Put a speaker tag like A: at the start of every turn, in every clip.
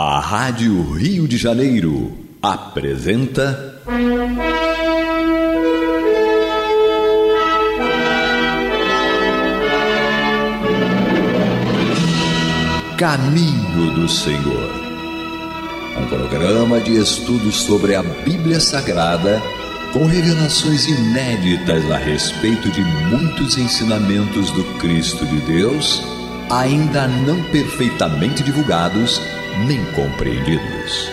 A: A Rádio Rio de Janeiro apresenta. Caminho do Senhor. Um programa de estudos sobre a Bíblia Sagrada com revelações inéditas a respeito de muitos ensinamentos do Cristo de Deus, ainda não perfeitamente divulgados nem compreendidos.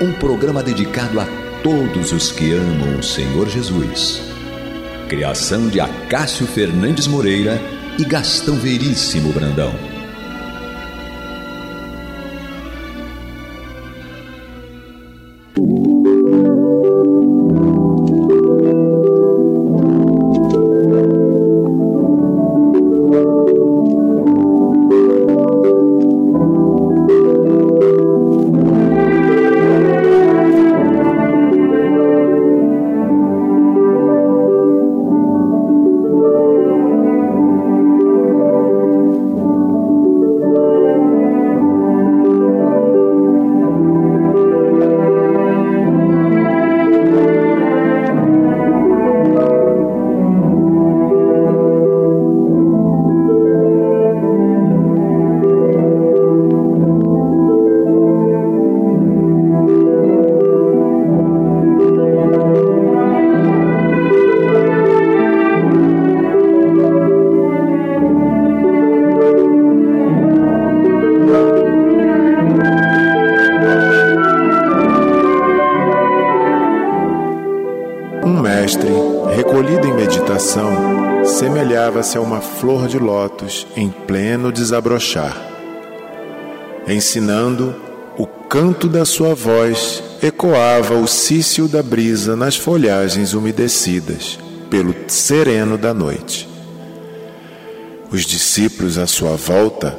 A: Um programa dedicado a todos os que amam o Senhor Jesus. Criação de Acácio Fernandes Moreira e Gastão Veríssimo Brandão.
B: Flor de lótus em pleno desabrochar. Ensinando, o canto da sua voz ecoava o cício da brisa nas folhagens umedecidas pelo sereno da noite. Os discípulos à sua volta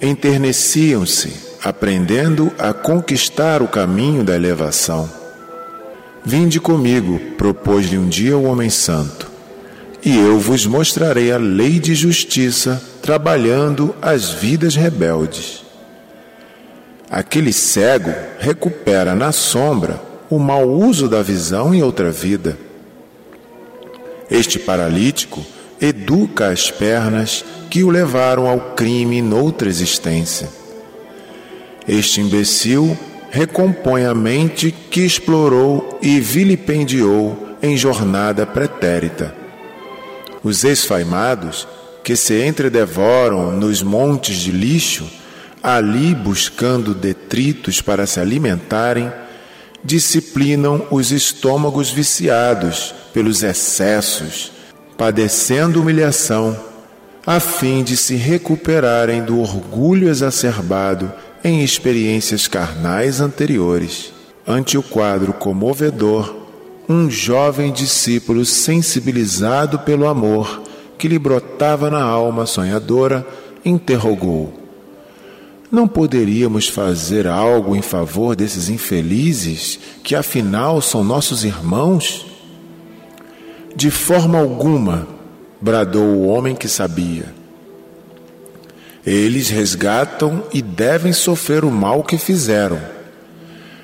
B: enterneciam-se, aprendendo a conquistar o caminho da elevação. Vinde comigo, propôs-lhe um dia o homem santo e eu vos mostrarei a lei de justiça trabalhando as vidas rebeldes. Aquele cego recupera na sombra o mau uso da visão em outra vida. Este paralítico educa as pernas que o levaram ao crime noutra existência. Este imbecil recompõe a mente que explorou e vilipendiou em jornada pretérita. Os esfaimados, que se entredevoram nos montes de lixo, ali buscando detritos para se alimentarem, disciplinam os estômagos viciados pelos excessos, padecendo humilhação, a fim de se recuperarem do orgulho exacerbado em experiências carnais anteriores. Ante o quadro comovedor um jovem discípulo sensibilizado pelo amor que lhe brotava na alma sonhadora, interrogou: Não poderíamos fazer algo em favor desses infelizes, que afinal são nossos irmãos? De forma alguma, bradou o homem que sabia. Eles resgatam e devem sofrer o mal que fizeram.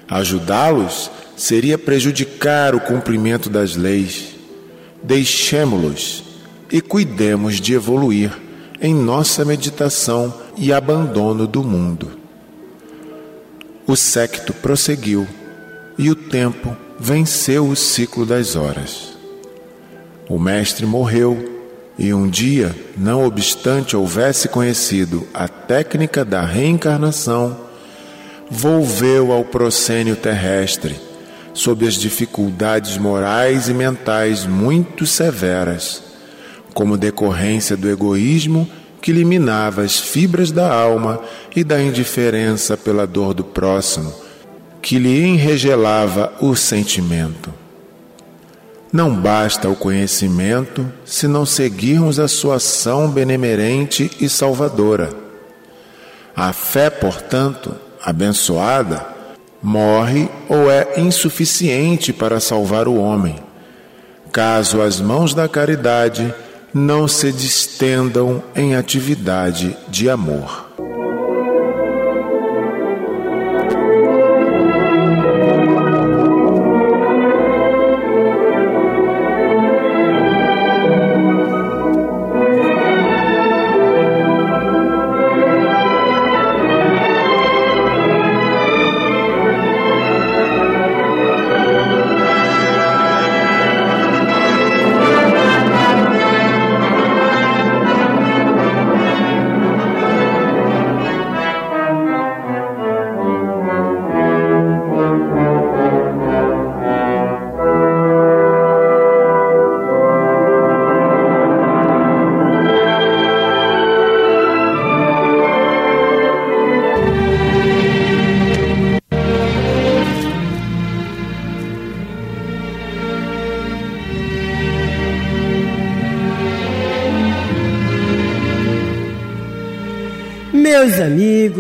B: Ajudá-los seria prejudicar o cumprimento das leis. Deixemo-los e cuidemos de evoluir em nossa meditação e abandono do mundo. O secto prosseguiu e o tempo venceu o ciclo das horas. O mestre morreu e um dia, não obstante houvesse conhecido a técnica da reencarnação, volveu ao proscênio terrestre sob as dificuldades morais e mentais muito severas, como decorrência do egoísmo que eliminava as fibras da alma e da indiferença pela dor do próximo, que lhe enregelava o sentimento. Não basta o conhecimento se não seguirmos a sua ação benemerente e salvadora. A fé, portanto, abençoada, morre ou é insuficiente para salvar o homem, caso as mãos da caridade não se distendam em atividade de amor.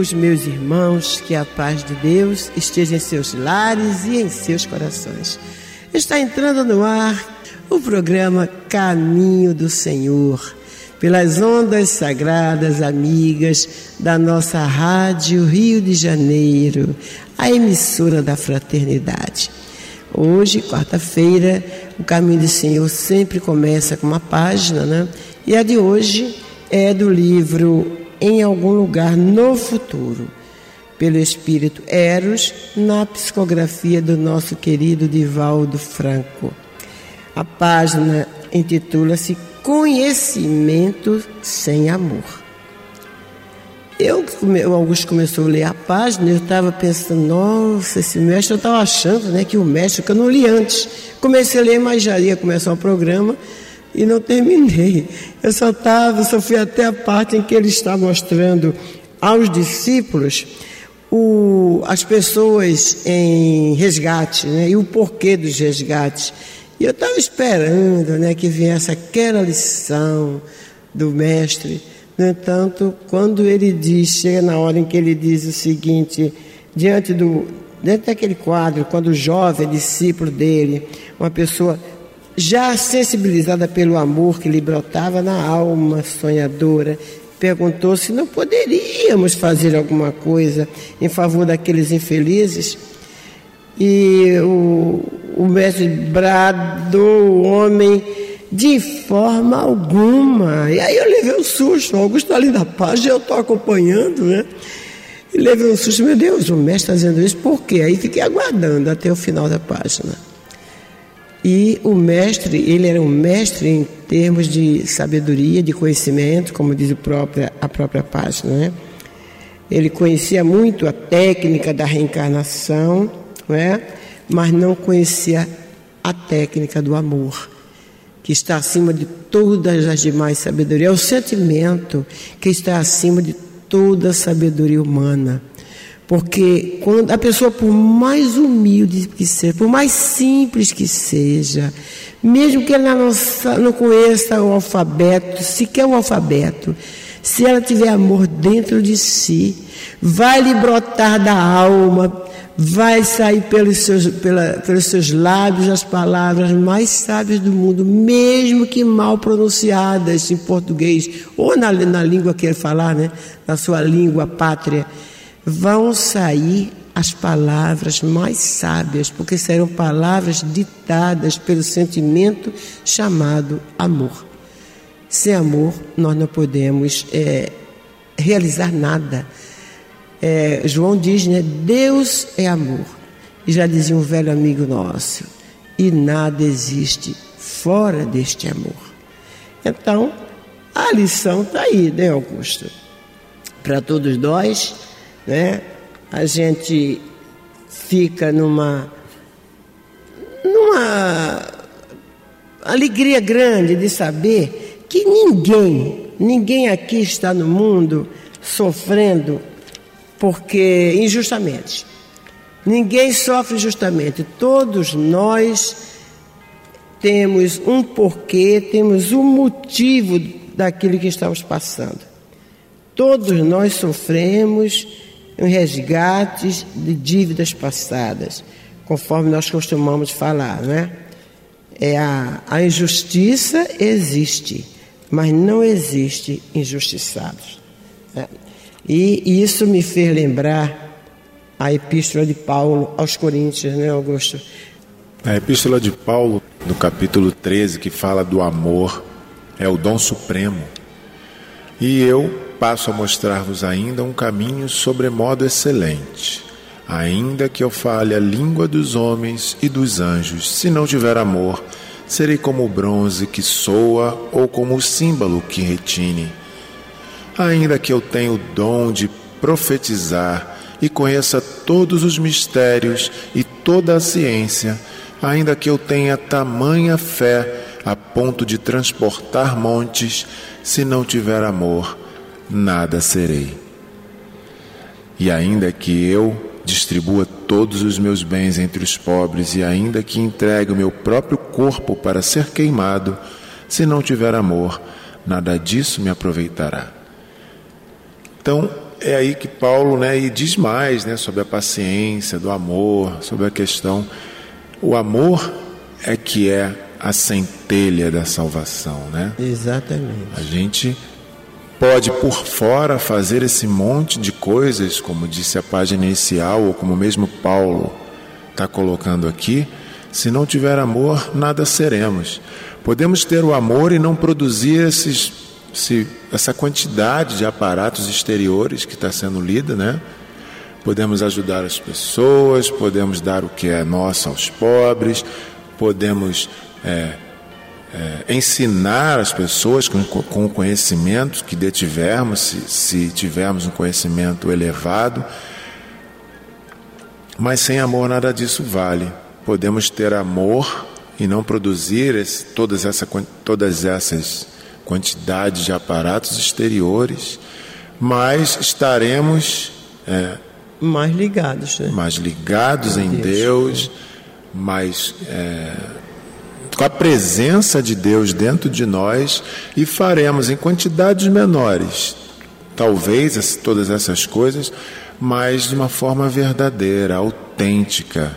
C: Amigos, meus irmãos, que a paz de Deus esteja em seus lares e em seus corações. Está entrando no ar o programa Caminho do Senhor, pelas ondas sagradas amigas da nossa Rádio Rio de Janeiro, a emissora da fraternidade. Hoje, quarta-feira, o Caminho do Senhor sempre começa com uma página, né? E a de hoje é do livro em algum lugar no futuro, pelo espírito Eros, na psicografia do nosso querido Divaldo Franco. A página intitula-se Conhecimento sem Amor. Eu, o Augusto começou a ler a página, eu estava pensando, nossa, esse mestre, eu estava achando né, que o mestre, que eu não li antes. Comecei a ler, mas já ia começar o programa e não terminei. Eu só estava, só fui até a parte em que ele está mostrando aos discípulos o, as pessoas em resgate né, e o porquê dos resgates. E eu estava esperando né, que viesse aquela lição do mestre. No entanto, quando ele diz, chega na hora em que ele diz o seguinte, diante do, dentro daquele quadro, quando o jovem discípulo dele, uma pessoa já sensibilizada pelo amor que lhe brotava na alma sonhadora, perguntou se não poderíamos fazer alguma coisa em favor daqueles infelizes. E o, o mestre bradou o homem de forma alguma. E aí eu levei um susto. O Augusto está ali na página, eu estou acompanhando, né? E levei um susto, meu Deus, o mestre está dizendo isso, por quê? Aí fiquei aguardando até o final da página. E o mestre, ele era um mestre em termos de sabedoria, de conhecimento, como diz a própria, a própria página. Né? Ele conhecia muito a técnica da reencarnação, não é? mas não conhecia a técnica do amor, que está acima de todas as demais sabedorias. É o sentimento que está acima de toda a sabedoria humana. Porque quando a pessoa, por mais humilde que seja, por mais simples que seja, mesmo que ela não, não conheça o alfabeto, sequer o alfabeto, se ela tiver amor dentro de si, vai lhe brotar da alma, vai sair pelos seus, pela, pelos seus lábios as palavras mais sábias do mundo, mesmo que mal pronunciadas em português, ou na, na língua que ele falar, né? na sua língua pátria vão sair as palavras mais sábias, porque serão palavras ditadas pelo sentimento chamado amor. Sem amor, nós não podemos é, realizar nada. É, João diz, né? Deus é amor. E já dizia um velho amigo nosso: e nada existe fora deste amor. Então, a lição está aí, né, Augusto? Para todos nós né? A gente fica numa numa alegria grande de saber que ninguém, ninguém aqui está no mundo sofrendo porque injustamente. Ninguém sofre injustamente. Todos nós temos um porquê, temos um motivo daquilo que estamos passando. Todos nós sofremos em resgates de dívidas passadas, conforme nós costumamos falar, né? É a, a injustiça existe, mas não existe injustiçados. Né? E isso me fez lembrar a epístola de Paulo aos Coríntios, né, Augusto?
B: A epístola de Paulo, no capítulo 13, que fala do amor, é o dom supremo. E eu passo a mostrar-vos ainda um caminho sobremodo excelente. Ainda que eu fale a língua dos homens e dos anjos, se não tiver amor, serei como o bronze que soa ou como o símbolo que retine. Ainda que eu tenha o dom de profetizar e conheça todos os mistérios e toda a ciência, ainda que eu tenha tamanha fé a ponto de transportar montes, se não tiver amor, nada serei. E ainda que eu distribua todos os meus bens entre os pobres, e ainda que entregue o meu próprio corpo para ser queimado, se não tiver amor, nada disso me aproveitará. Então, é aí que Paulo né, e diz mais né, sobre a paciência, do amor, sobre a questão. O amor é que é a centelha da salvação, né?
C: Exatamente.
B: A gente pode por fora fazer esse monte de coisas, como disse a página inicial, ou como mesmo Paulo está colocando aqui, se não tiver amor, nada seremos. Podemos ter o amor e não produzir esses, se, essa quantidade de aparatos exteriores que está sendo lida, né? Podemos ajudar as pessoas, podemos dar o que é nosso aos pobres, podemos é, é, ensinar as pessoas com, com o conhecimento que detivermos, se, se tivermos um conhecimento elevado, mas sem amor nada disso vale. Podemos ter amor e não produzir esse, todas, essa, todas essas quantidades de aparatos exteriores, mas estaremos é,
C: mais ligados, né?
B: mais ligados em Deus, Deus mais é, com a presença de Deus dentro de nós e faremos em quantidades menores, talvez todas essas coisas, mas de uma forma verdadeira, autêntica.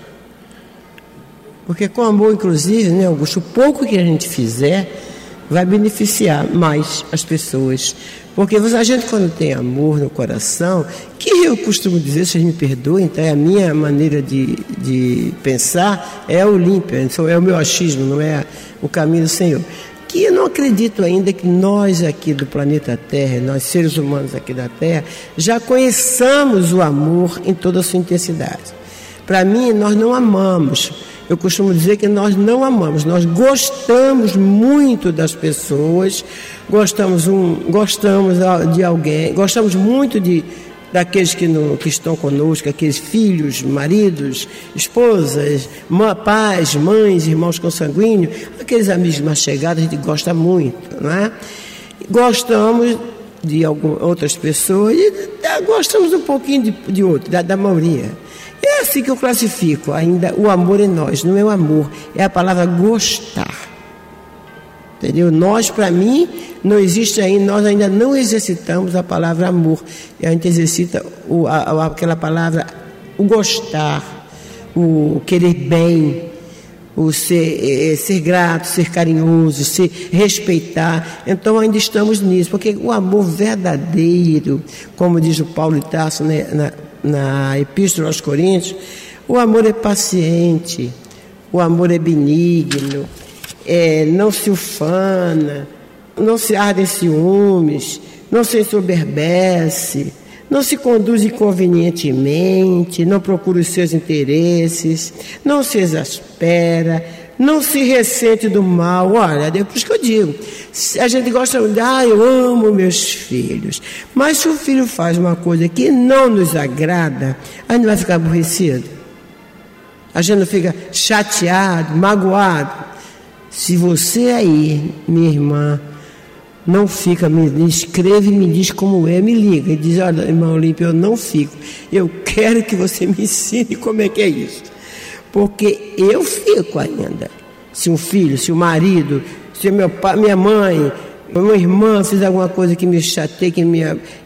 C: Porque com amor, inclusive, né, Augusto, o pouco que a gente fizer vai beneficiar mais as pessoas. Porque a gente, quando tem amor no coração, que eu costumo dizer, vocês me perdoem, então é a minha maneira de, de pensar, é olímpia, então é o meu achismo, não é o caminho do Senhor. Que eu não acredito ainda que nós aqui do planeta Terra, nós seres humanos aqui da Terra, já conheçamos o amor em toda a sua intensidade. Para mim, nós não amamos eu costumo dizer que nós não amamos, nós gostamos muito das pessoas, gostamos, um, gostamos de alguém, gostamos muito de, daqueles que, no, que estão conosco, aqueles filhos, maridos, esposas, pais, mães, irmãos consanguíneos, aqueles amigos mais chegados, a gente gosta muito, não é? Gostamos de algumas outras pessoas e gostamos um pouquinho de, de outro, da, da maioria. É assim que eu classifico ainda o amor em nós. Não é o amor, é a palavra gostar. Entendeu? Nós, para mim, não existe ainda, nós ainda não exercitamos a palavra amor. A gente exercita o, a, aquela palavra, o gostar, o querer bem, o ser, é, ser grato, ser carinhoso, se respeitar. Então ainda estamos nisso, porque o amor verdadeiro, como diz o Paulo Itasso né, na, na Epístola aos Coríntios, o amor é paciente, o amor é benigno, é, não se ufana, não se arde em ciúmes, não se ensoberbece, não se conduz inconvenientemente, não procura os seus interesses, não se exaspera, não se ressente do mal. Olha, depois que eu digo, a gente gosta de, ah, eu amo meus filhos. Mas se o filho faz uma coisa que não nos agrada, a gente vai ficar aborrecido. A gente não fica chateado, magoado. Se você aí, minha irmã, não fica, me escreve me diz como é, me liga e diz, olha, irmão Olímpio, eu não fico. Eu quero que você me ensine como é que é isso. Porque eu fico ainda. Se um filho, se o um marido, se meu pai, minha mãe, minha irmã fez alguma coisa que me chateia, que me.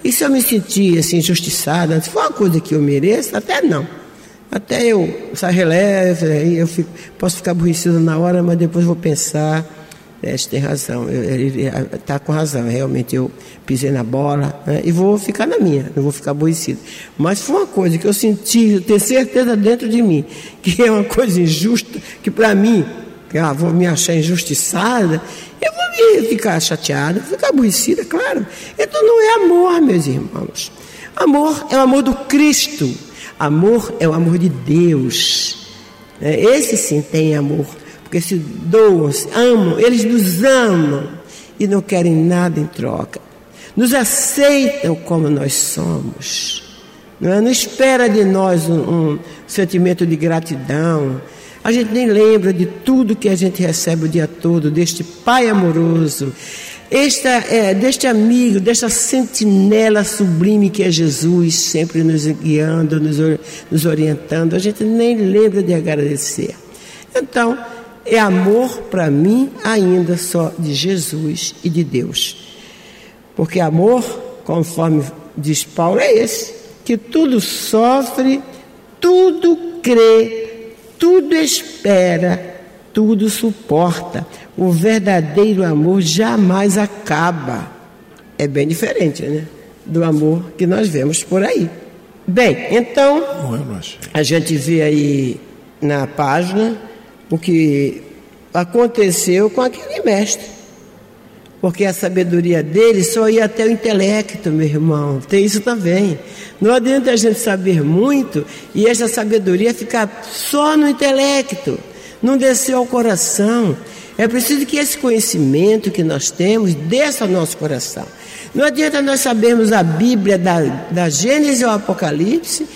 C: E se eu me sentir assim, injustiçada, se for uma coisa que eu mereço, até não. Até eu sair releve, eu fico, posso ficar aborrecido na hora, mas depois vou pensar. É, tem razão, ele está com razão. Realmente eu pisei na bola né, e vou ficar na minha, não vou ficar aborrecido. Mas foi uma coisa que eu senti, eu tenho certeza dentro de mim, que é uma coisa injusta, que para mim, ah, vou me achar injustiçada, eu vou me ficar chateada, ficar aborrecida, claro. Então não é amor, meus irmãos. Amor é o amor do Cristo. Amor é o amor de Deus. É, esse sim tem amor porque se doam, se amam, eles nos amam e não querem nada em troca. Nos aceitam como nós somos. Não, é? não espera de nós um, um sentimento de gratidão. A gente nem lembra de tudo que a gente recebe o dia todo, deste Pai amoroso, esta, é, deste amigo, desta sentinela sublime que é Jesus, sempre nos guiando, nos, nos orientando. A gente nem lembra de agradecer. Então, é amor para mim ainda só de Jesus e de Deus. Porque amor, conforme diz Paulo, é esse: que tudo sofre, tudo crê, tudo espera, tudo suporta. O verdadeiro amor jamais acaba. É bem diferente, né? Do amor que nós vemos por aí. Bem, então, a gente vê aí na página o que aconteceu com aquele mestre. Porque a sabedoria dele só ia até o intelecto, meu irmão. Tem isso também. Não adianta a gente saber muito e essa sabedoria ficar só no intelecto, não descer ao coração. É preciso que esse conhecimento que nós temos desça ao nosso coração. Não adianta nós sabermos a Bíblia da, da Gênesis ao Apocalipse,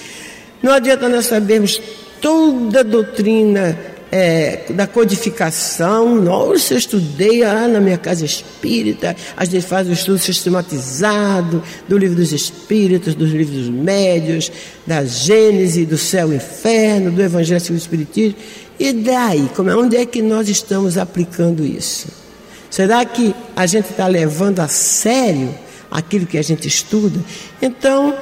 C: não adianta nós sabermos toda a doutrina é, da codificação. Nossa, eu estudei ah, na minha casa espírita, a gente faz o um estudo sistematizado do livro dos espíritos, dos livros médios, da Gênese, do céu e inferno, do Evangelho segundo o Espiritismo. E daí, como é, onde é que nós estamos aplicando isso? Será que a gente está levando a sério aquilo que a gente estuda. Então,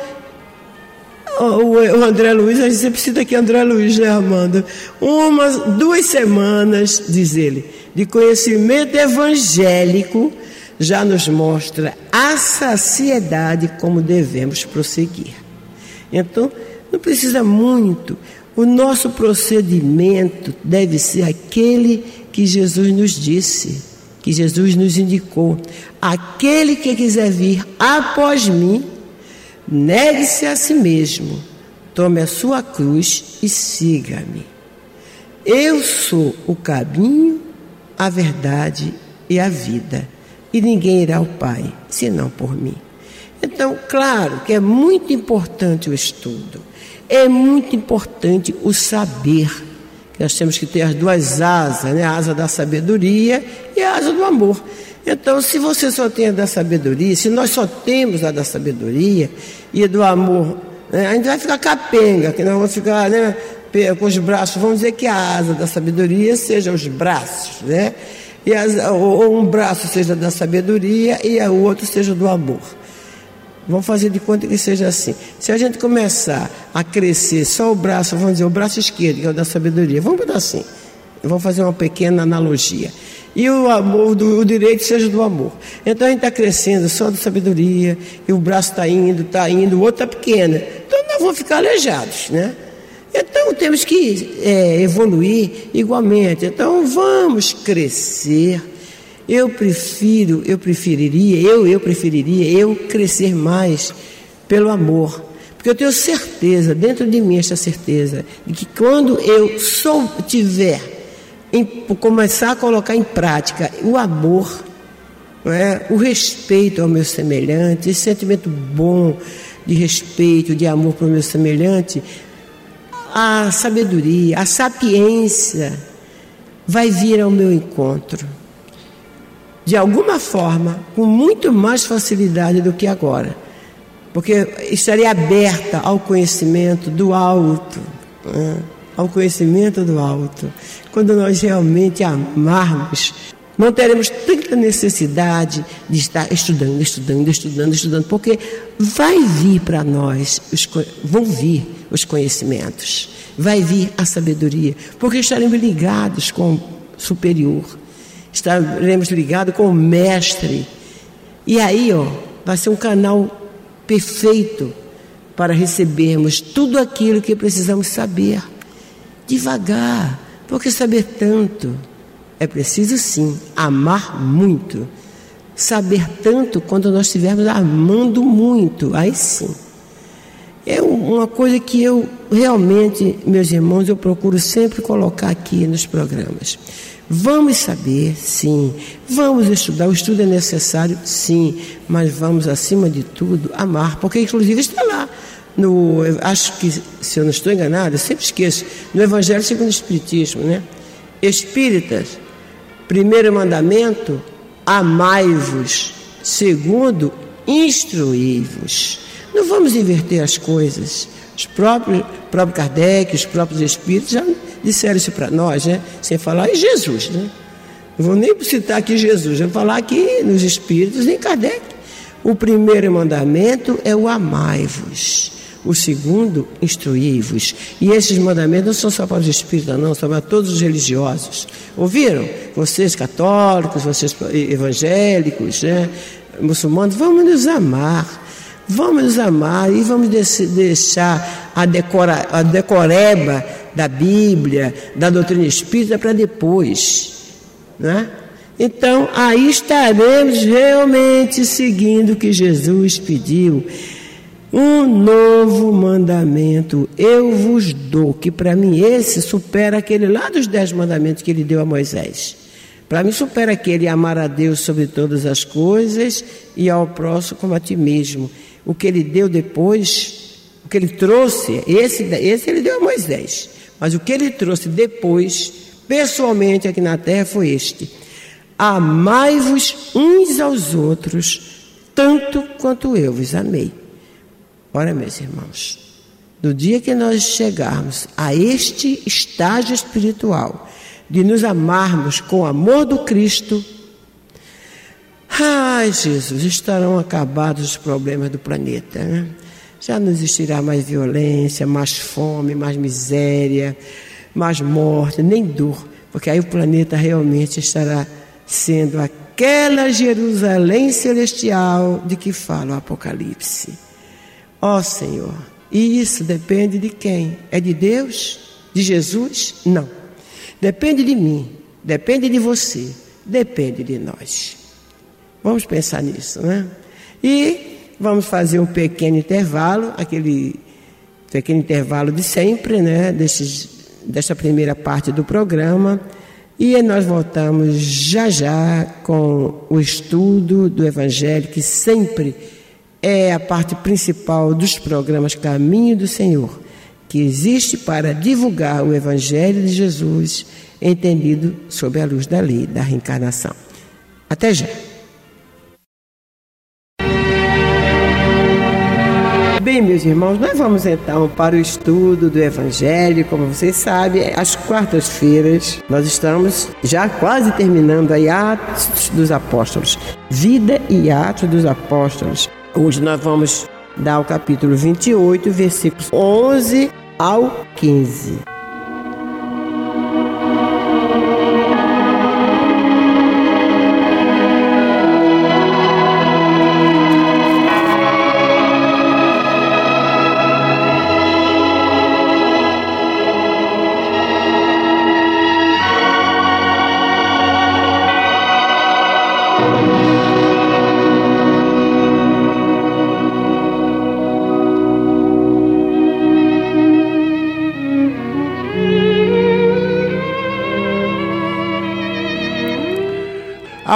C: o, André Luiz, a gente sempre cita aqui André Luiz, né, Amanda? Umas, duas semanas, diz ele, de conhecimento evangélico já nos mostra a saciedade como devemos prosseguir. Então, não precisa muito. O nosso procedimento deve ser aquele que Jesus nos disse que Jesus nos indicou: aquele que quiser vir após mim, negue-se a si mesmo, tome a sua cruz e siga-me. Eu sou o caminho, a verdade e a vida, e ninguém irá ao Pai senão por mim. Então, claro que é muito importante o estudo, é muito importante o saber nós temos que ter as duas asas, né? a asa da sabedoria e a asa do amor. Então, se você só tem a da sabedoria, se nós só temos a da sabedoria e do amor, né? a gente vai ficar capenga, que nós vamos ficar né, com os braços, vamos dizer que a asa da sabedoria seja os braços, né? E as, ou um braço seja da sabedoria e o outro seja do amor. Vamos fazer de conta que seja assim. Se a gente começar a crescer só o braço, vamos dizer, o braço esquerdo, que é o da sabedoria, vamos botar assim. Vamos fazer uma pequena analogia. E o amor, do, o direito seja do amor. Então a gente está crescendo só da sabedoria, e o braço está indo, está indo, o outro está pequeno. Então nós vamos ficar aleijados, né? Então temos que é, evoluir igualmente. Então vamos crescer eu prefiro, eu preferiria, eu, eu preferiria eu crescer mais pelo amor. Porque eu tenho certeza, dentro de mim, esta certeza, de que quando eu sou, tiver, em, começar a colocar em prática o amor, é? o respeito ao meu semelhante, esse sentimento bom de respeito, de amor para o meu semelhante, a sabedoria, a sapiência vai vir ao meu encontro de alguma forma, com muito mais facilidade do que agora, porque estaria aberta ao conhecimento do alto, né? Ao conhecimento do alto. Quando nós realmente amarmos, não teremos tanta necessidade de estar estudando, estudando, estudando, estudando, porque vai vir para nós, os, vão vir os conhecimentos, vai vir a sabedoria, porque estaremos ligados com o superior estaremos ligados com o Mestre. E aí, ó, vai ser um canal perfeito para recebermos tudo aquilo que precisamos saber. Devagar, porque saber tanto é preciso sim amar muito. Saber tanto quando nós estivermos amando muito, aí sim. É uma coisa que eu realmente, meus irmãos, eu procuro sempre colocar aqui nos programas. Vamos saber, sim. Vamos estudar. O estudo é necessário, sim. Mas vamos, acima de tudo, amar. Porque, inclusive, está lá. No, acho que, se eu não estou enganado, eu sempre esqueço. No Evangelho segundo o Espiritismo, né? Espíritas, primeiro mandamento: amai-vos. Segundo, instruí-vos. Não vamos inverter as coisas. Os próprios, próprio Kardec, os próprios espíritos já disseram isso para nós, né? Sem falar em Jesus, né? Não vou nem citar aqui Jesus, vou falar aqui nos espíritos em Kardec. O primeiro mandamento é o amai-vos. O segundo, instruí-vos. E esses mandamentos não são só para os espíritas, não, são para todos os religiosos. Ouviram? Vocês católicos, vocês evangélicos, né? muçulmanos, vamos nos amar. Vamos nos amar e vamos deixar a, decora, a decoreba da Bíblia, da doutrina espírita para depois. Né? Então, aí estaremos realmente seguindo o que Jesus pediu. Um novo mandamento eu vos dou, que para mim esse supera aquele lá dos dez mandamentos que ele deu a Moisés. Para mim supera aquele amar a Deus sobre todas as coisas e ao próximo como a ti mesmo. O que ele deu depois, o que ele trouxe, esse, esse ele deu a Moisés. Mas o que ele trouxe depois, pessoalmente aqui na terra, foi este: Amai-vos uns aos outros, tanto quanto eu vos amei. Ora, meus irmãos, no dia que nós chegarmos a este estágio espiritual, de nos amarmos com o amor do Cristo, ai Jesus, estarão acabados os problemas do planeta. Né? Já não existirá mais violência, mais fome, mais miséria, mais morte, nem dor, porque aí o planeta realmente estará sendo aquela Jerusalém celestial de que fala o Apocalipse. Ó oh, Senhor, e isso depende de quem? É de Deus? De Jesus? Não. Depende de mim, depende de você, depende de nós. Vamos pensar nisso, né? E Vamos fazer um pequeno intervalo, aquele pequeno intervalo de sempre, né? Desses, desta primeira parte do programa. E nós voltamos já já com o estudo do Evangelho, que sempre é a parte principal dos programas Caminho do Senhor, que existe para divulgar o Evangelho de Jesus, entendido sob a luz da lei da reencarnação. Até já! Bem, meus irmãos, nós vamos então para o estudo do Evangelho. Como vocês sabem, às quartas-feiras nós estamos já quase terminando aí Atos dos Apóstolos. Vida e Atos dos Apóstolos. Hoje nós vamos dar o capítulo 28, versículos 11 ao 15.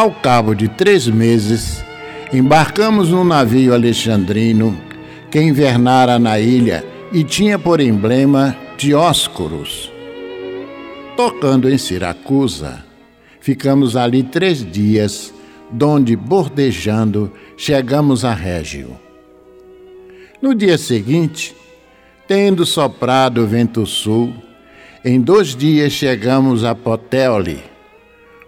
D: Ao cabo de três meses, embarcamos num navio alexandrino que invernara na ilha e tinha por emblema Dióscoros. Tocando em Siracusa, ficamos ali três dias, donde, bordejando, chegamos a Régio. No dia seguinte, tendo soprado o vento sul, em dois dias chegamos a Potéoli,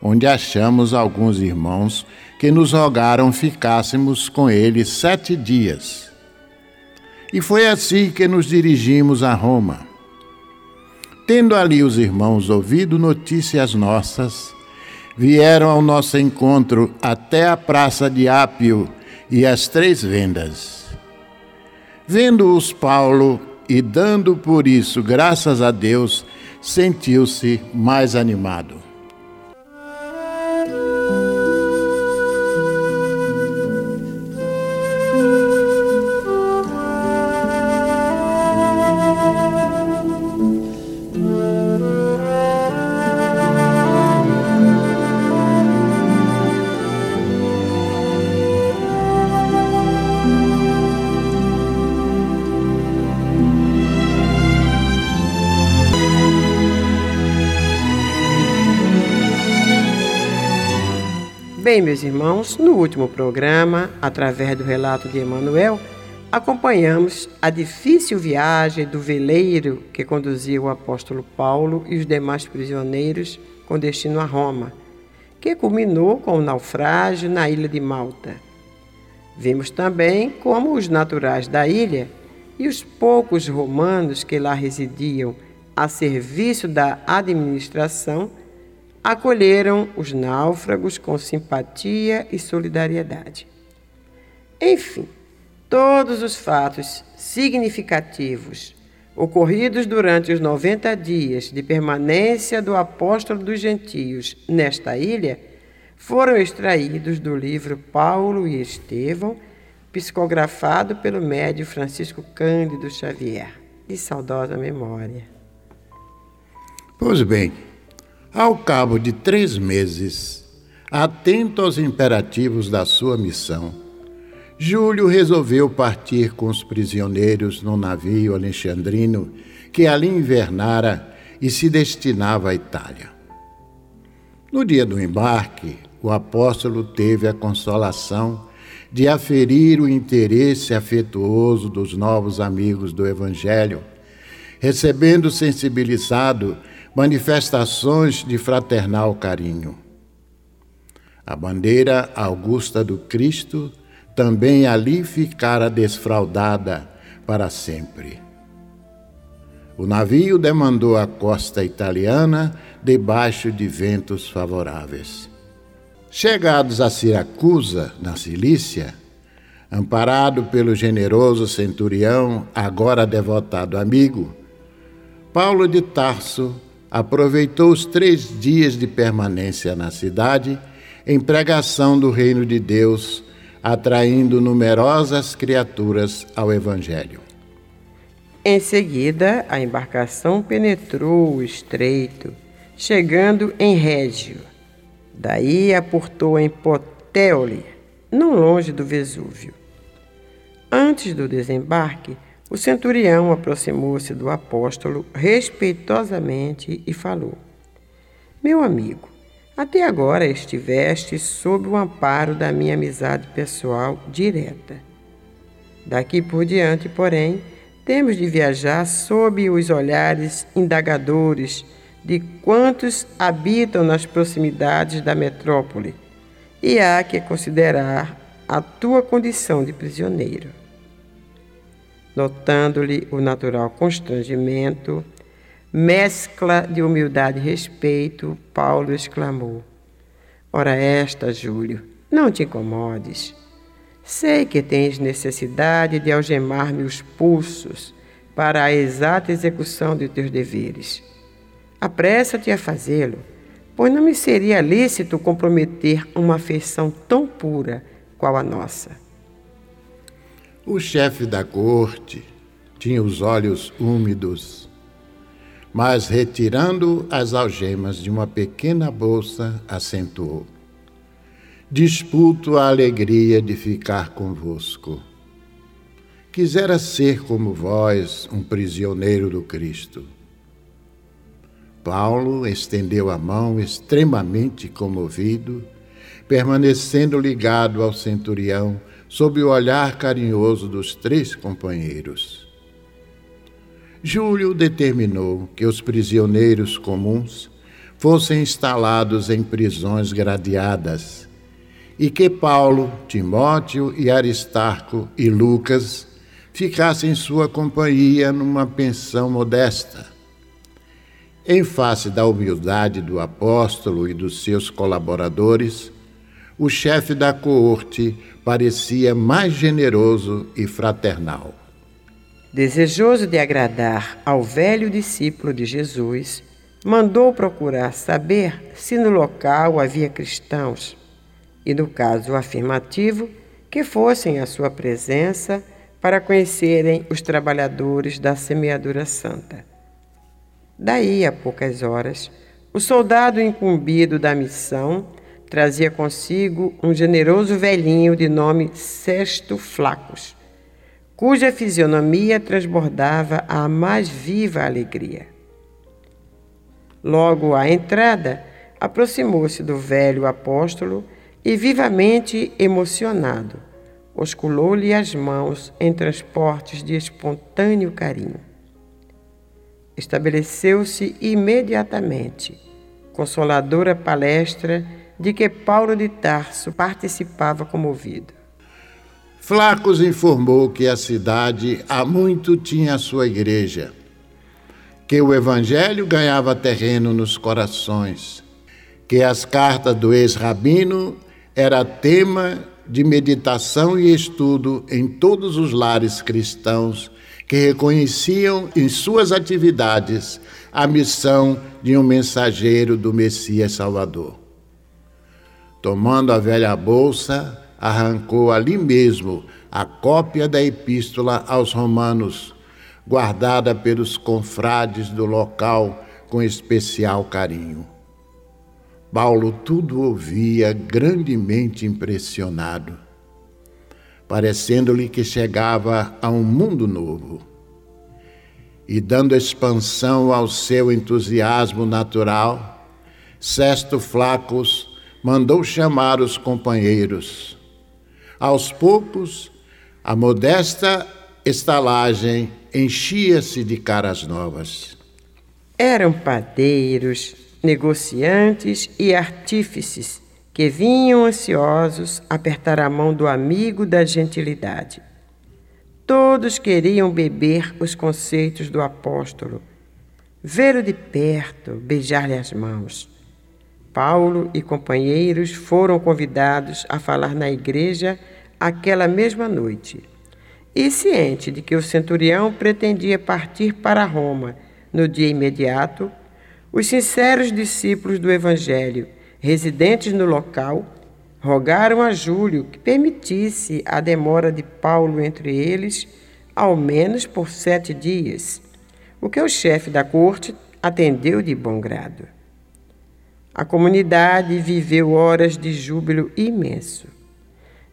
D: onde achamos alguns irmãos que nos rogaram ficássemos com eles sete dias. E foi assim que nos dirigimos a Roma. Tendo ali os irmãos ouvido notícias nossas, vieram ao nosso encontro até a praça de Ápio e as três vendas. Vendo-os Paulo e dando por isso graças a Deus, sentiu-se mais animado.
C: Meus irmãos, no último programa, através do relato de Emmanuel, acompanhamos a difícil viagem do veleiro que conduzia o apóstolo Paulo e os demais prisioneiros com destino a Roma, que culminou com o naufrágio na ilha de Malta. Vimos também como os naturais da ilha e os poucos romanos que lá residiam a serviço da administração acolheram os náufragos com simpatia e solidariedade. Enfim, todos os fatos significativos ocorridos durante os 90 dias de permanência do apóstolo dos gentios nesta ilha foram extraídos do livro Paulo e Estevão, psicografado pelo médio Francisco Cândido Xavier, de saudosa memória.
D: Pois bem, ao cabo de três meses, atento aos imperativos da sua missão, Júlio resolveu partir com os prisioneiros no navio alexandrino que ali invernara e se destinava à Itália. No dia do embarque, o apóstolo teve a consolação de aferir o interesse afetuoso dos novos amigos do Evangelho, recebendo sensibilizado manifestações de fraternal carinho. A bandeira augusta do Cristo também ali ficara desfraldada para sempre. O navio demandou a costa italiana debaixo de ventos favoráveis. Chegados a Siracusa, na Cilícia, amparado pelo generoso centurião, agora devotado amigo, Paulo de Tarso aproveitou os três dias de permanência na cidade em pregação do reino de Deus, atraindo numerosas criaturas ao Evangelho.
C: Em seguida, a embarcação penetrou o estreito, chegando em Régio Daí aportou em Potéole, não longe do Vesúvio. Antes do desembarque, o centurião aproximou-se do apóstolo respeitosamente e falou: Meu amigo, até agora estiveste sob o amparo da minha amizade pessoal direta. Daqui por diante, porém, temos de viajar sob os olhares indagadores de quantos habitam nas proximidades da metrópole, e há que considerar a tua condição de prisioneiro. Notando-lhe o natural constrangimento, mescla de humildade e respeito, Paulo exclamou: Ora, esta, Júlio, não te incomodes. Sei que tens necessidade de algemar-me os pulsos para a exata execução de teus deveres. Apressa-te a fazê-lo, pois não me seria lícito comprometer uma afeição tão pura qual a nossa.
D: O chefe da corte tinha os olhos úmidos, mas retirando as algemas de uma pequena bolsa, acentuou: Disputo a alegria de ficar convosco. Quisera ser como vós, um prisioneiro do Cristo Paulo estendeu a mão extremamente comovido, permanecendo ligado ao centurião sob o olhar carinhoso dos três companheiros. Júlio determinou que os prisioneiros comuns fossem instalados em prisões gradeadas e que Paulo, Timóteo e Aristarco e Lucas ficassem em sua companhia numa pensão modesta em face da humildade do apóstolo e dos seus colaboradores, o chefe da coorte parecia mais generoso e fraternal.
C: Desejoso de agradar ao velho discípulo de Jesus, mandou procurar saber se no local havia cristãos e, no caso afirmativo, que fossem à sua presença para conhecerem os trabalhadores da semeadura santa. Daí a poucas horas, o soldado incumbido da missão trazia consigo um generoso velhinho de nome Sesto Flacos, cuja fisionomia transbordava a mais viva alegria. Logo à entrada, aproximou-se do velho apóstolo e, vivamente emocionado, osculou-lhe as mãos em transportes de espontâneo carinho. Estabeleceu-se imediatamente consoladora palestra de que Paulo de Tarso participava comovido.
D: Flacos informou que a cidade há muito tinha a sua igreja, que o evangelho ganhava terreno nos corações, que as cartas do ex-rabino era tema de meditação e estudo em todos os lares cristãos que reconheciam em suas atividades a missão de um mensageiro do Messias Salvador. Tomando a velha bolsa, arrancou ali mesmo a cópia da epístola aos Romanos, guardada pelos confrades do local com especial carinho. Paulo tudo ouvia grandemente impressionado, parecendo-lhe que chegava a um mundo novo. E dando expansão ao seu entusiasmo natural, Sesto Flacos mandou chamar os companheiros. Aos poucos, a modesta estalagem enchia-se de caras novas.
C: Eram padeiros, negociantes e artífices que vinham ansiosos apertar a mão do amigo da gentilidade. Todos queriam beber os conceitos do apóstolo, vê-lo de perto, beijar-lhe as mãos. Paulo e companheiros foram convidados a falar na igreja aquela mesma noite. E ciente de que o centurião pretendia partir para Roma no dia imediato, os sinceros discípulos do Evangelho, residentes no local, rogaram a Júlio que permitisse a demora de Paulo entre eles, ao menos por sete dias, o que o chefe da corte atendeu de bom grado. A comunidade viveu horas de júbilo imenso.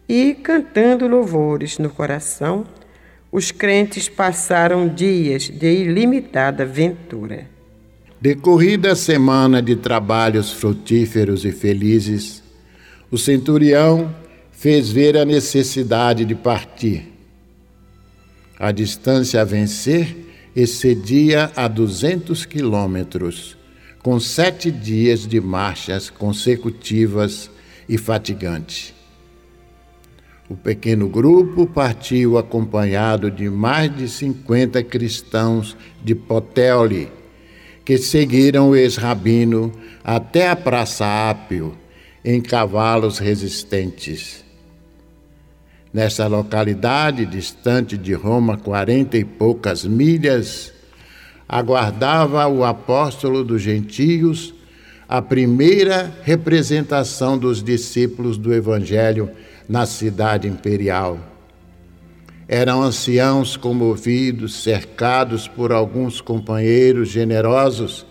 C: E, cantando louvores no coração, os crentes passaram dias de ilimitada ventura.
D: Decorrida a semana de trabalhos frutíferos e felizes, o centurião fez ver a necessidade de partir. A distância a vencer excedia a 200 quilômetros, com sete dias de marchas consecutivas e fatigantes. O pequeno grupo partiu acompanhado de mais de 50 cristãos de Potelli, que seguiram o ex-rabino até a Praça Ápio em cavalos resistentes. Nessa localidade, distante de Roma, quarenta e poucas milhas, aguardava o apóstolo dos gentios a primeira representação dos discípulos do Evangelho na cidade imperial. Eram anciãos comovidos, cercados por alguns companheiros generosos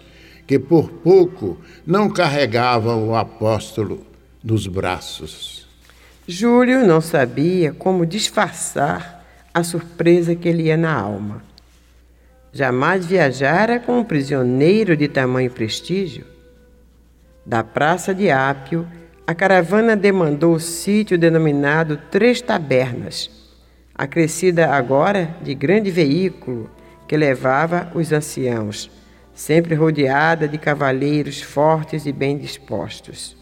D: que por pouco não carregavam o apóstolo nos braços.
C: Júlio não sabia como disfarçar a surpresa que lhe ia na alma. Jamais viajara com um prisioneiro de tamanho prestígio. Da praça de Ápio, a caravana demandou o sítio denominado Três Tabernas acrescida agora de grande veículo que levava os anciãos, sempre rodeada de cavaleiros fortes e bem dispostos.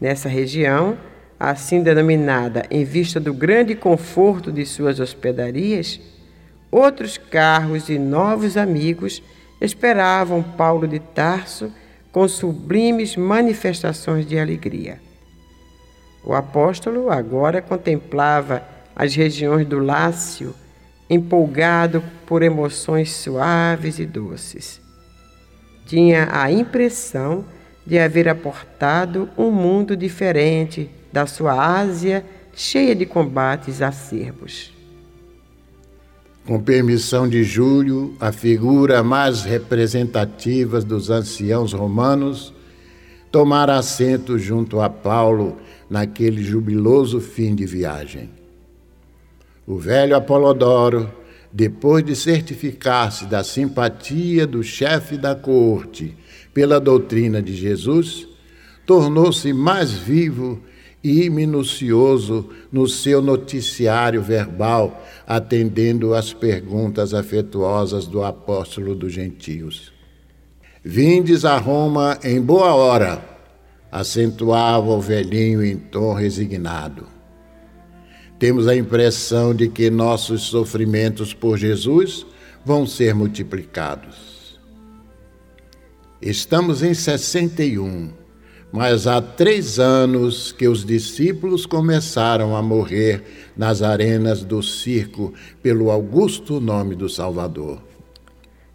C: Nessa região, assim denominada em vista do grande conforto de suas hospedarias, outros carros e novos amigos esperavam Paulo de Tarso com sublimes manifestações de alegria. O apóstolo agora contemplava as regiões do Lácio, empolgado por emoções suaves e doces. Tinha a impressão de haver aportado um mundo diferente da sua Ásia, cheia de combates acerbos.
D: Com permissão de Júlio, a figura mais representativa dos anciãos romanos tomara assento junto a Paulo naquele jubiloso fim de viagem. O velho Apolodoro, depois de certificar-se da simpatia do chefe da corte pela doutrina de Jesus, tornou-se mais vivo e minucioso no seu noticiário verbal, atendendo às perguntas afetuosas do apóstolo dos gentios. Vindes a Roma em boa hora, acentuava o velhinho em tom resignado. temos a impressão de que nossos sofrimentos por Jesus vão ser multiplicados. Estamos em 61, mas há três anos que os discípulos começaram a morrer nas arenas do circo pelo augusto nome do Salvador.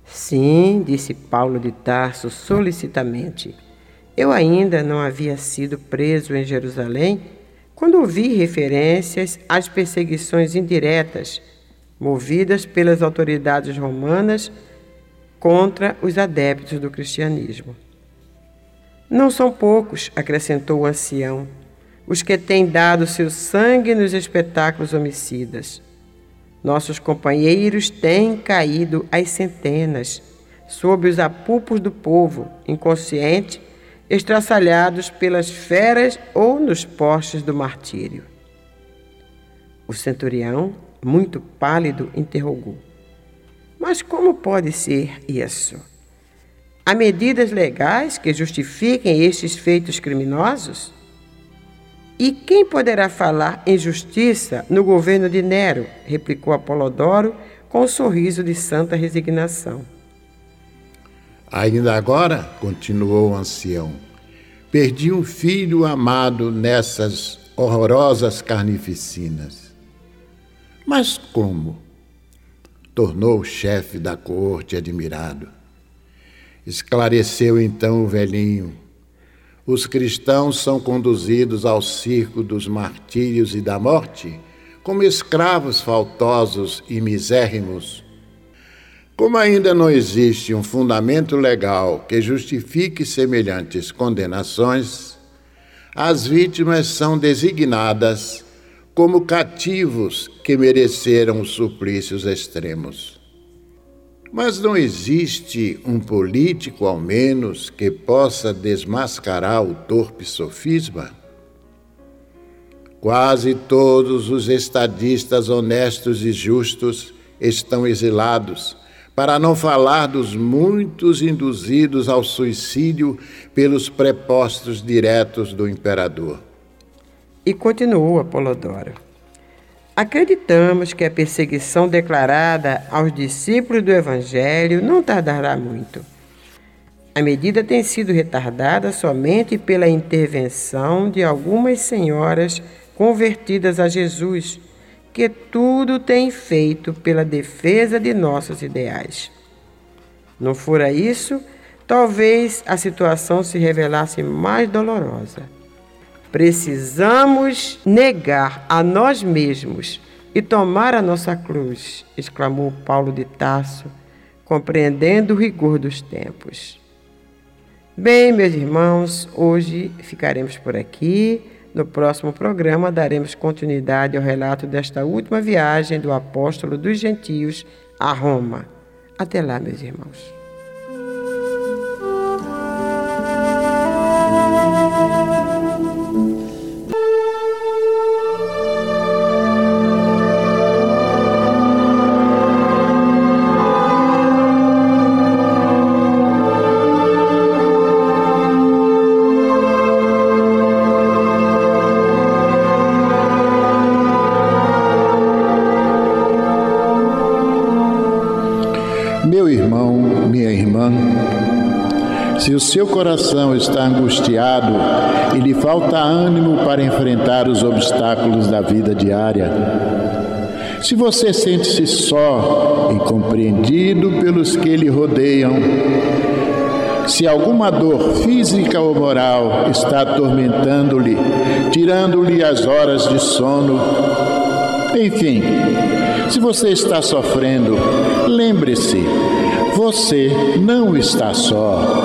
C: Sim, disse Paulo de Tarso solicitamente. Eu ainda não havia sido preso em Jerusalém quando ouvi referências às perseguições indiretas movidas pelas autoridades romanas contra os adeptos do cristianismo. Não são poucos, acrescentou o ancião, os que têm dado seu sangue nos espetáculos homicidas. Nossos companheiros têm caído às centenas, sob os apupos do povo, inconsciente, estraçalhados pelas feras ou nos postes do martírio. O centurião, muito pálido, interrogou: Mas como pode ser isso? Há medidas legais que justifiquem estes feitos criminosos? E quem poderá falar em justiça no governo de Nero? replicou Apolodoro com um sorriso de santa resignação.
D: Ainda agora, continuou o ancião, perdi um filho amado nessas horrorosas carnificinas. Mas como? Tornou o chefe da corte admirado. Esclareceu então o velhinho os cristãos são conduzidos ao circo dos martírios e da morte como escravos faltosos e misérrimos. Como ainda não existe um fundamento legal que justifique semelhantes condenações, as vítimas são designadas como cativos que mereceram os suplícios extremos. Mas não existe um político, ao menos, que possa desmascarar o torpe sofisma? Quase todos os estadistas honestos e justos estão exilados, para não falar dos muitos induzidos ao suicídio pelos prepostos diretos do imperador.
C: E continuou Apolodoro. Acreditamos que a perseguição declarada aos discípulos do Evangelho não tardará muito. A medida tem sido retardada somente pela intervenção de algumas senhoras convertidas a Jesus, que tudo tem feito pela defesa de nossos ideais. Não fora isso, talvez a situação se revelasse mais dolorosa. Precisamos negar a nós mesmos e tomar a nossa cruz, exclamou Paulo de Tarso, compreendendo o rigor dos tempos. Bem, meus irmãos, hoje ficaremos por aqui. No próximo programa daremos continuidade ao relato desta última viagem do apóstolo dos gentios a Roma. Até lá, meus irmãos.
D: Se o seu coração está angustiado e lhe falta ânimo para enfrentar os obstáculos da vida diária, se você sente-se só, incompreendido pelos que lhe rodeiam, se alguma dor física ou moral está atormentando-lhe, tirando-lhe as horas de sono, enfim, se você está sofrendo, lembre-se, você não está só.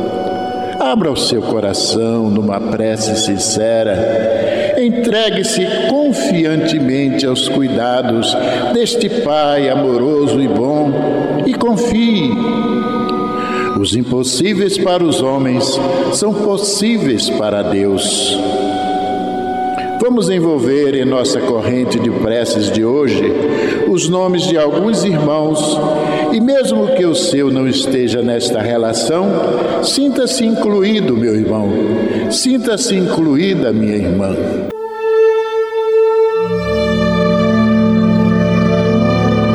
D: Abra o seu coração numa prece sincera. Entregue-se confiantemente aos cuidados deste Pai amoroso e bom e confie. Os impossíveis para os homens são possíveis para Deus. Vamos envolver em nossa corrente de preces de hoje os nomes de alguns irmãos e, mesmo que o seu não esteja nesta relação, sinta-se incluído, meu irmão, sinta-se incluída, minha irmã.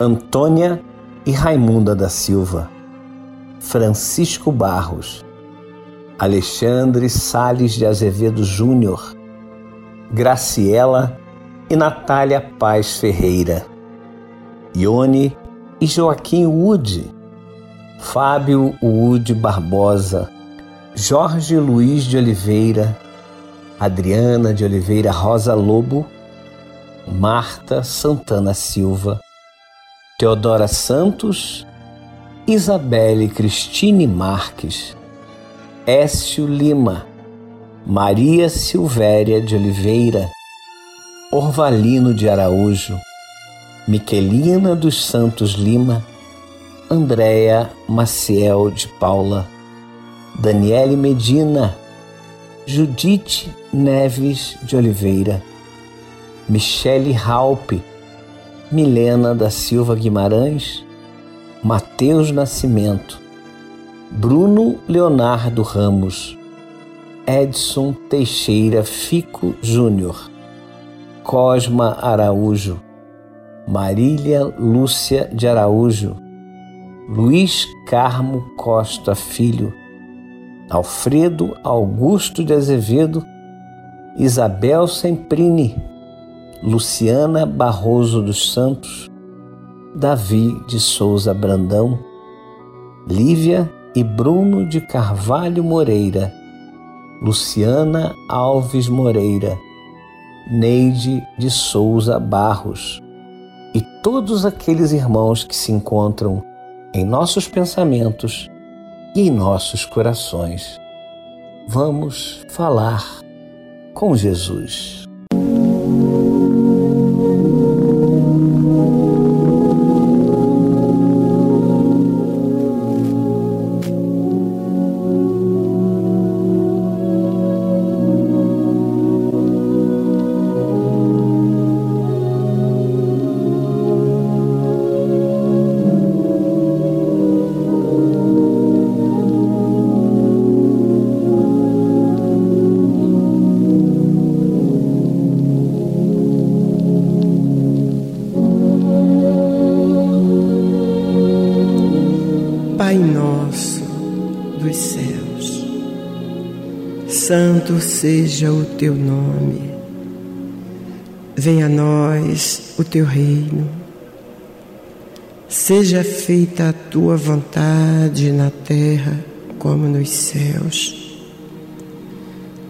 E: Antônia e Raimunda da Silva, Francisco Barros, Alexandre Sales de Azevedo Júnior, Graciela e Natália Paz Ferreira, Ione e Joaquim Wood, Fábio Wood Barbosa, Jorge Luiz de Oliveira, Adriana de Oliveira Rosa Lobo, Marta Santana Silva, Teodora Santos, Isabelle Cristine Marques, Écio Lima, Maria Silvéria de Oliveira, Orvalino de Araújo, Miquelina dos Santos Lima, Andréa Maciel de Paula, Daniele Medina, Judite Neves de Oliveira, Michele Raupe, Milena da Silva Guimarães, Mateus Nascimento, Bruno Leonardo Ramos, Edson Teixeira Fico Júnior, Cosma Araújo, Marília Lúcia de Araújo, Luiz Carmo Costa Filho, Alfredo Augusto de Azevedo, Isabel Semprini, Luciana Barroso dos Santos, Davi de Souza Brandão, Lívia e Bruno de Carvalho Moreira, Luciana Alves Moreira, Neide de Souza Barros e todos aqueles irmãos que se encontram em nossos pensamentos e em nossos corações. Vamos falar com Jesus.
C: Santo seja o teu nome. Venha a nós o teu reino. Seja feita a tua vontade na terra como nos céus.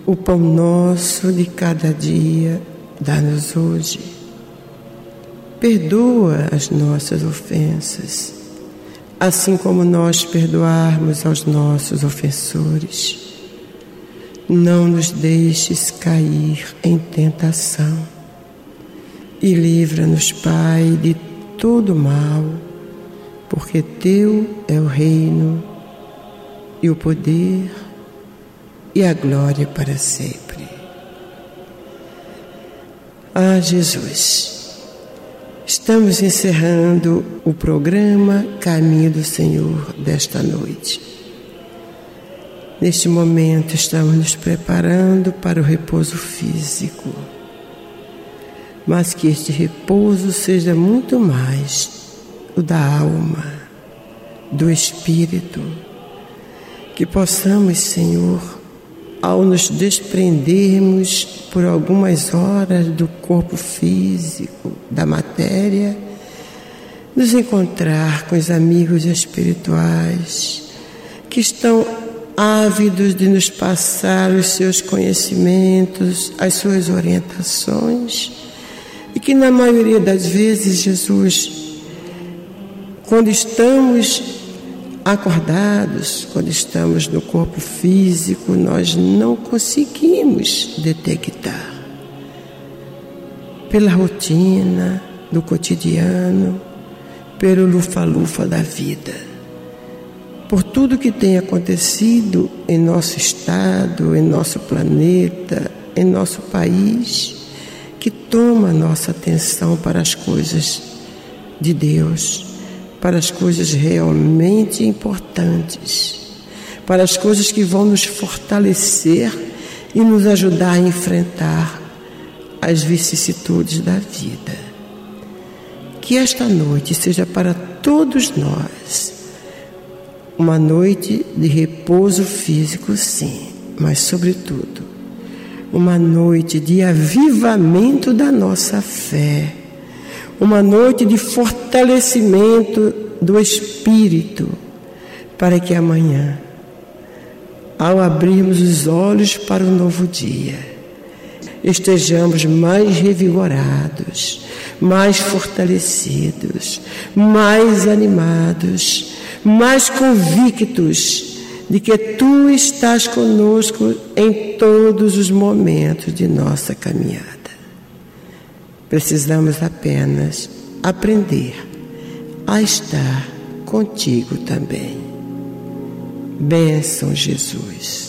C: O pão nosso de cada dia dá-nos hoje. Perdoa as nossas ofensas, assim como nós perdoarmos aos nossos ofensores não nos deixes cair em tentação e livra-nos, Pai, de todo mal, porque Teu é o reino e o poder e a glória para sempre. Ah, Jesus, estamos encerrando o programa Caminho do Senhor desta noite. Neste momento, estamos nos preparando para o repouso físico, mas que este repouso seja muito mais o da alma, do espírito, que possamos, Senhor, ao nos desprendermos por algumas horas do corpo físico, da matéria, nos encontrar com os amigos espirituais que estão ávidos de nos passar os seus conhecimentos, as suas orientações, e que na maioria das vezes, Jesus, quando estamos acordados, quando estamos no corpo físico, nós não conseguimos detectar. Pela rotina do cotidiano, pelo lufa-lufa da vida por tudo que tem acontecido em nosso estado, em nosso planeta, em nosso país, que toma nossa atenção para as coisas de Deus, para as coisas realmente importantes, para as coisas que vão nos fortalecer e nos ajudar a enfrentar as vicissitudes da vida. Que esta noite seja para todos nós uma noite de repouso físico, sim, mas, sobretudo, uma noite de avivamento da nossa fé, uma noite de fortalecimento do espírito, para que amanhã, ao abrirmos os olhos para o novo dia, estejamos mais revigorados, mais fortalecidos, mais animados mais convictos de que tu estás conosco em todos os momentos de nossa caminhada. Precisamos apenas aprender a estar contigo também. Bênção, Jesus.